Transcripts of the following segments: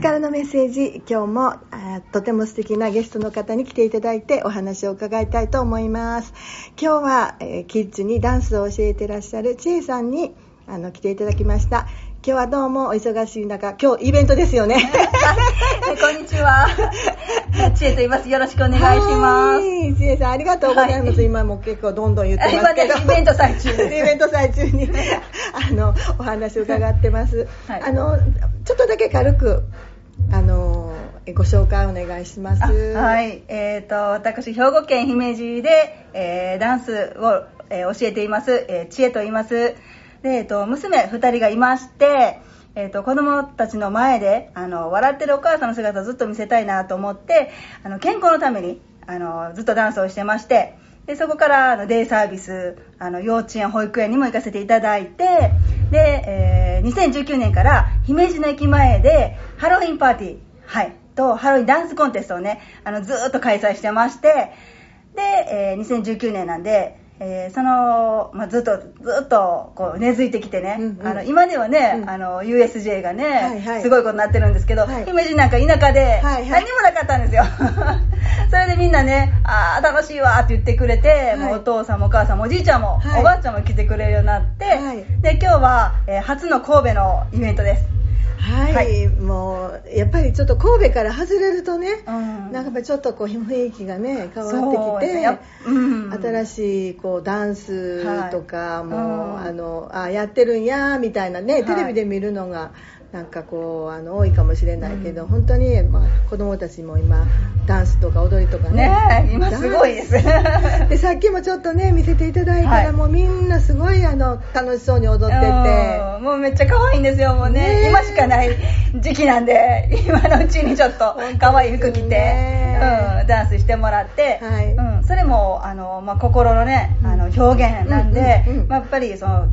スからのメッセージ。今日もとても素敵なゲストの方に来ていただいてお話を伺いたいと思います。今日は、えー、キッズにダンスを教えてらっしゃる千恵さんにあの来ていただきました。今日はどうもお忙しい中今日イベントですよね。こんにちは。千恵と言います。よろしくお願いします。千恵さんありがとうございます、はい、今も結構どんどん言ってますけど。イベント最中イベント最中に あのお話を伺ってます、はい、あのちょっとだけ軽くあのご紹介お願いします。はい、えっ、ー、と私兵庫県姫路で、えー、ダンスを、えー、教えています、えー、千恵と言います。で、えっ、ー、と娘2人がいまして。えーと、子供たちの前であの笑ってるお母さんの姿をずっと見せたいなと思ってあの健康のためにあのずっとダンスをしてましてでそこからあのデイサービスあの幼稚園保育園にも行かせていただいてで、えー、2019年から姫路の駅前でハロウィンパーティー、はい、とハロウィンダンスコンテストをねあのずっと開催してましてで、えー、2019年なんでえー、その、まあ、ずっとずっとこう根付いてきてね、うんうん、あの今ではね、うん、あの USJ がね、はいはい、すごいことになってるんですけど、はい、姫路なんか田舎で何もなかったんですよ、みんなねああ楽しいわって言ってくれて、はい、もうお父さんもお母さんもおじいちゃんも、おばあちゃんも来てくれるようになって、で今日は、えー、初の神戸のイベントです。はい、はい、もうやっぱりちょっと神戸から外れるとね、うん、なんかちょっとこう雰囲気がね変わってきて、うん、新しいこうダンスとかも、はい、あのあやってるんやみたいなねテレビで見るのがなんかこうあの多いかもしれないけど、うん、本当に、まあ、子供たちも今ダンスとか踊りとかね。ね今すごいです。でさっきもちょっとね見せていただいたら、はい、もうみんなすごいあの楽しそうに踊ってて。もうめっちゃ可愛いんですよもうね、ね、今しかない時期なんで 今のうちにちょっと可愛い服着て、ね、うん、ダンスしてもらって、はい。うん、それもあの、まあ、心のねあの表現なんで、うんうんうん。まあ、やっぱりその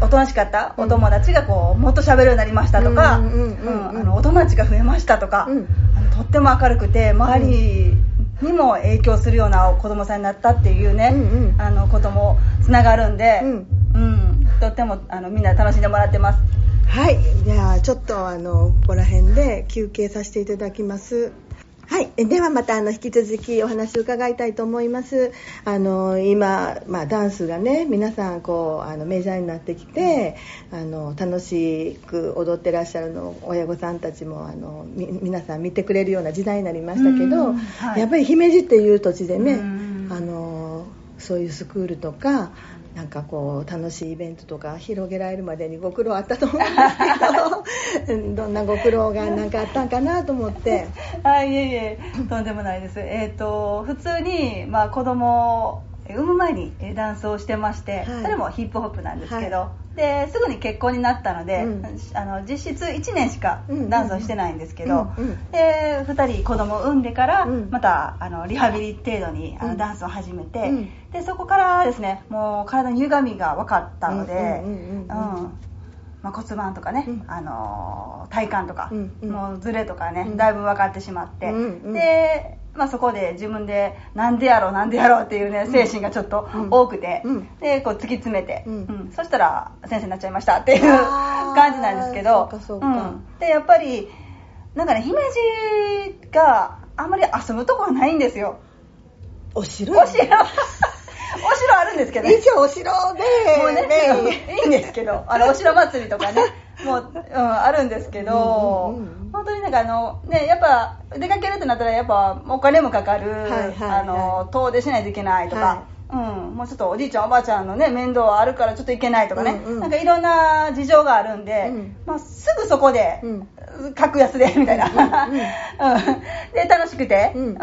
おとなしかった？お友達がこうもっと喋るようになりましたとかお友達が増えましたとか、うん、あのとっても明るくて周りにも影響するような子供さんになったっていうね、うんうん、あのこともつながるんで、うん、うん、とってもあのみんな楽しんでもらってます。はい。じゃあちょっとあのここら辺で休憩させていただきますはい、ではまたあの引き続きお話を伺いたいと思います。あの今、まあ、ダンスがね皆さんこうあのメジャーになってきてあの楽しく踊ってらっしゃるの親御さんたちもあの皆さん見てくれるような時代になりましたけど、はい、やっぱり姫路っていう土地でねそういうスクールとかなんかこう楽しいイベントとか広げられるまでにご苦労あったと思うんですけど どんなご苦労がなんかあったんかなと思って。あいえいえとんでもないです。えっ、ー、と普通にまあ子供産む前にダンスをしてまして、はい、それもヒップホップなんですけど、はい、ですぐに結婚になったので、うん、あの実質1年しかダンスをしてないんですけど、うんうん、で2人子供を産んでから、またあのリハビリ程度にあのダンスを始めて、でそこからですねもう体の歪みが分かったので。まあ、骨盤とかね、うん、あの体幹とか、うんうん、もうズレとかね、だいぶ分かってしまって、うんうん、でまあ、そこで自分でなんでやろうなんでやろうっていうね精神がちょっと多くて、でこう突き詰めて、うん。そしたら先生になっちゃいましたっていう感じなんですけど。でやっぱりなんかね姫路があんまり遊ぶところないんですよ。お城お城お城あるんですけど、ね、一応お城でもうね、ね、いいんですけどあのお城祭りとかね もう、うん、あるんですけど、うんうんうん、本当になんかあの、ね、やっぱ出かけるってなったらやっぱお金もかかる、はいはいはい、あの遠出しないといけないとか、はいうん、もうちょっとおじいちゃんおばあちゃんのね面倒あるからちょっと行けないとかね、うんうん、なんかいろんな事情があるんで、うん、まあ、すぐそこで、うん、格安でみたいな、うん、うん、で楽しくて、うん。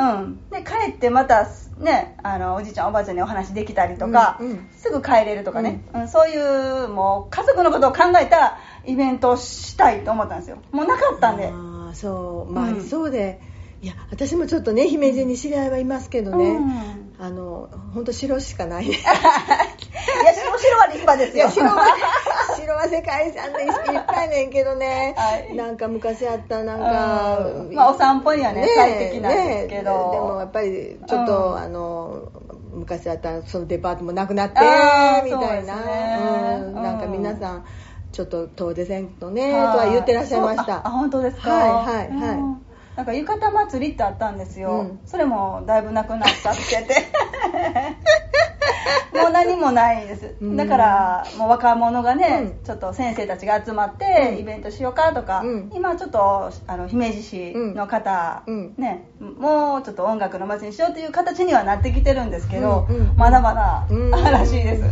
で帰ってまたねあのおじいちゃんおばあちゃんにお話できたりとか、すぐ帰れるとかね、うん。そういうもう家族のことを考えたイベントをしたいと思ったんですよ。もうなかったんで。あそう。まあ、りそうで。いや私もちょっとね姫路に知り合いはいますけどね、あの本当城しかない。いや城城は立派ですよ。城は城は世界遺産でいっぱいねんけどね、はい、なんか昔あったなんか、まあお散歩にはね最適なんですけど、ね、でもやっぱりちょっと、あの昔あったそのデパートもなくなってみたいな、ね、うん、なんか皆さんちょっと遠出せんとねとは言ってらっしゃいました。あ本当ですか？はいはいはい、うんなんか浴衣祭りってあったんですよ、うん。それもだいぶなくなっちゃってて。もう何もないです、うん。だからもう若者がね、うん。ちょっと先生たちが集まってうん。イベントしようかとか、うん。今ちょっとあの姫路市の方、うん。ね、もうちょっと音楽の街にしようという形にはなってきてるんですけど、うん。うん。まだまだうん。らしいです、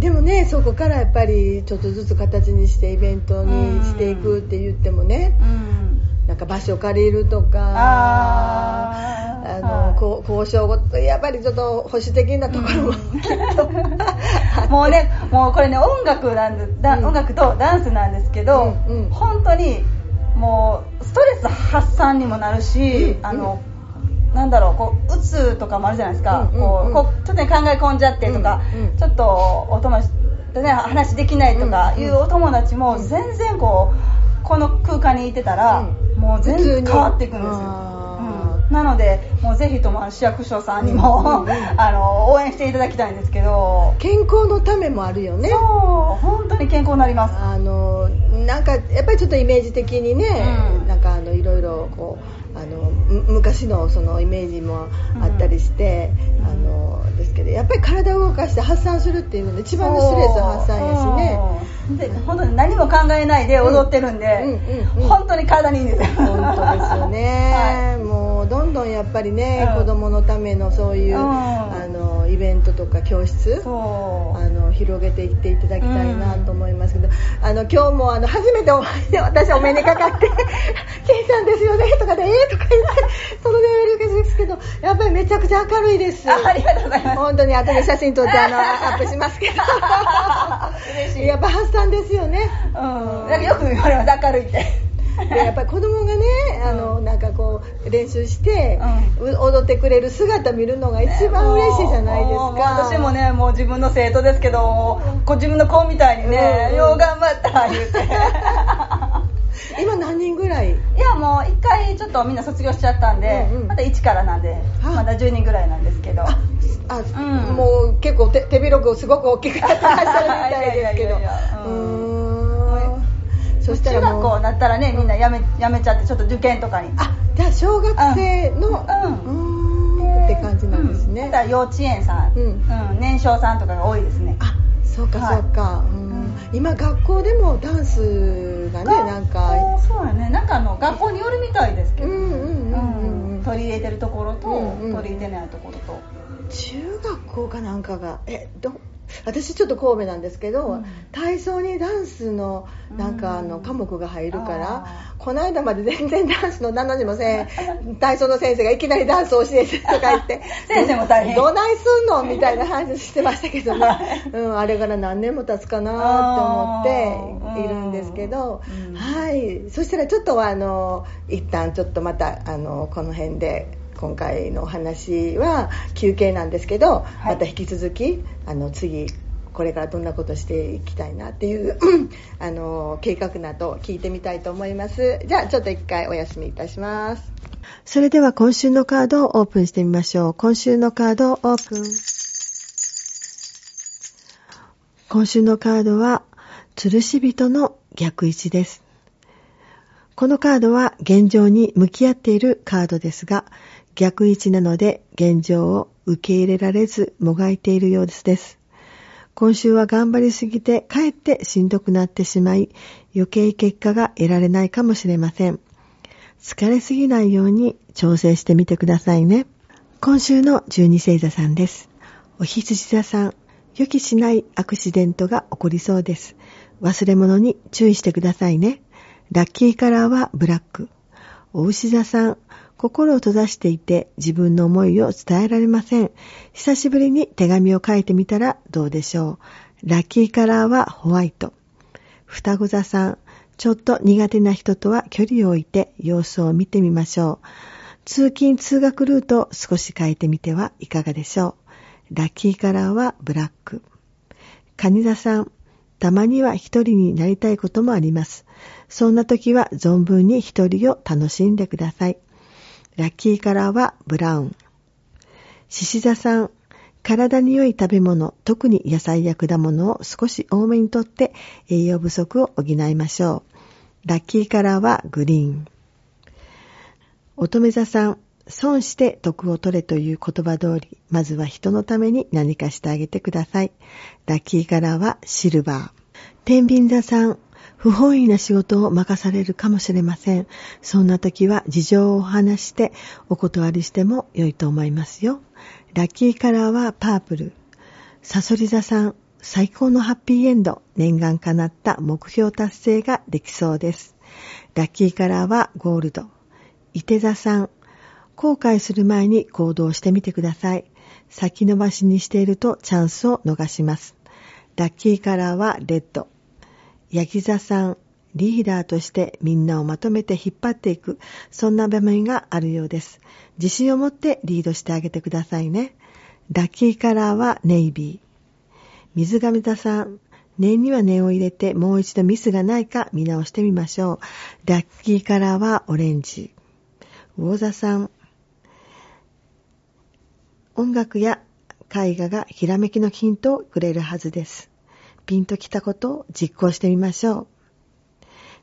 でもねそこからやっぱりちょっとずつ形にしてイベントにしていくって言ってもね、うんなんか場所借りるとかあの、はい。交渉ごとやっぱりちょっと保守的なところも、きっともうね、もうこれね、音楽なんで、だうん。音楽とダンスなんですけど、うんうん。本当に、もう、ストレス発散にもなるし、うんあの、なんだろう、こう、うつとかもあるじゃないですか。うんうんうん。こうこうちょっとね、考え込んじゃってとか、うんうんちょっとお友達とね、話できないとかいうお友達も、全然こう、この空間にいてたら、もう全然変わっていくんですよ。なので、もうぜひとも市役所さんにも、うんうんうん。あの応援していただきたいんですけど、健康のためもあるよね。そう、本当に健康になります。あのなんかやっぱりちょっとイメージ的にね、うん。なんかあのいろいろこうあのむ昔のそのイメージもあったりして、うん。あのですけどやっぱり体を動かして発散するっていうのが一番のストレス発散やしね。そう。で本当に何も考えないで踊ってるんで、うんうんうん本当に体にいいんですよ。本当ですよね、も うどんどんやっぱりね、うん子供のためのそういう、うんあのイベントとか教室。あの広げていっていただきたいなと思いますけど、あの今日もあの初めてお私お目にかかって「ケイさんですよね」とかで「えー」とか言ってそのレベルですけどやっぱりめちゃくちゃ明るいですあありがとうございます。本当に後で写真撮ってあのアップしますけど 嬉しい。やっぱ発散ですよねうん。なんかよく言われます、明るいって。でやっぱり子供がねあの、うん。なんかこう練習して、踊ってくれる姿見るのが一番嬉しいじゃないですか。私もね、もう自分の生徒ですけど、こう自分の子みたいにね、うんよう頑張った、言うて。今何人ぐらい？いやもう一回ちょっとみんな卒業しちゃったんで、また1からなんで、あ。まだ10人ぐらいなんですけど。ああ、うん。もう結構手手広くすごく大きくやってらっしゃるみたいですけど。うんそしたら中学校なったらね、みんな辞め辞めちゃって、ちょっと受験とかに。あじゃあ小学生のうん。うーん。って感じなんですうん。ね、だから幼稚園さん、うん。うん。年少さんとかが多いですね。あそうかはい。そうか、うん。うん今学校でもダンスがねなんかそうやね。なんかあの学校によるみたいですけど、うんうんうん取り入れてるところと、うんうん。取り入れてないところと。中学校かなんかがえど私ちょっと神戸なんですけど、うん。体操にダンスのなんかあのうん科目が入るから、あこの間まで全然ダンスの何にもせん 体操の先生がいきなりダンスを教えてとか言って 先生も大変。どないすんのみたいな話してましたけどね、うん、あれから何年も経つかなって思っているんですけど、うん。はい。そしたらちょっとあの一旦ちょっとまたあのこの辺で今回のお話は休憩なんですけど、い。また引き続きあの次これからどんなことしていきたいなっていう あの計画など聞いてみたいと思います。じゃあちょっと一回お休みいたします。それでは今週のカードをオープンしてみましょう。今週のカードをオープン。今週のカードは吊るし人の逆位置ですこのカードは現状に向き合っているカードですが、逆位置なので現状を受け入れられずもがいているようです。今週は頑張りすぎてかえってしんどくなってしまい余計結果が得られないかもしれません。疲れすぎないように調整してみてくださいね。今週の十二星座さんです。お羊座さん、予期しないアクシデントが起こりそうです。忘れ物に注意してくださいね。ラッキーカラーはブラック。お牛座さん、心を閉ざしていて自分の思いを伝えられません。久しぶりに手紙を書いてみたらどうでしょう。ラッキーカラーはホワイト。双子座さん、ちょっと苦手な人とは距離を置いて様子を見てみましょう。通勤通学ルートを少し変えてみてはいかがでしょう。ラッキーカラーはブラック。蟹座さん、たまには一人になりたいこともあります。そんな時は存分に一人を楽しんでください。ラッキーカラーはブラウン。獅子座さん、体に良い食べ物、特に野菜や果物を少し多めにとって栄養不足を補いましょう。ラッキーカラーはグリーン。乙女座さん、損して徳を取れという言葉通り、まずは人のために何かしてあげてください。ラッキーカラーはシルバー。天秤座さん、不本意な仕事を任されるかもしれません。そんな時は事情を話してお断りしても良いと思いますよ。ラッキーカラーはパープル。サソリ座さん、最高のハッピーエンド、念願叶った目標達成ができそうです。ラッキーカラーはゴールド。伊手座さん、後悔する前に行動してみてください。先延ばしにしているとチャンスを逃します。ラッキーカラーはレッド。ヤギ座さん、リーダーとしてみんなをまとめて引っ張っていく、そんな場面があるようです。自信を持ってリードしてあげてくださいね。ラッキーカラーはネイビー。水亀座さん、念には念を入れてもう一度ミスがないか見直してみましょう。ラッキーカラーはオレンジ。魚座さん、音楽や絵画がひらめきのヒントをくれるはずです。ピンときたことを実行してみましょう。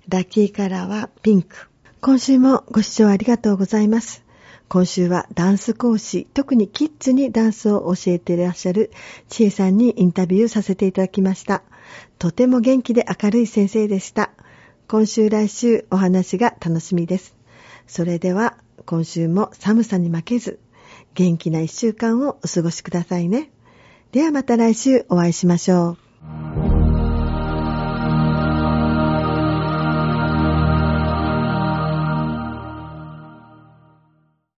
ラッキーカラーはピンク。今週もご視聴ありがとうございます。今週はダンス講師、特にキッズにダンスを教えていらっしゃる千恵さんにインタビューさせていただきました。とても元気で明るい先生でした。今週来週お話が楽しみです。それでは今週も寒さに負けず元気な一週間をお過ごしくださいね。ではまた来週お会いしましょう。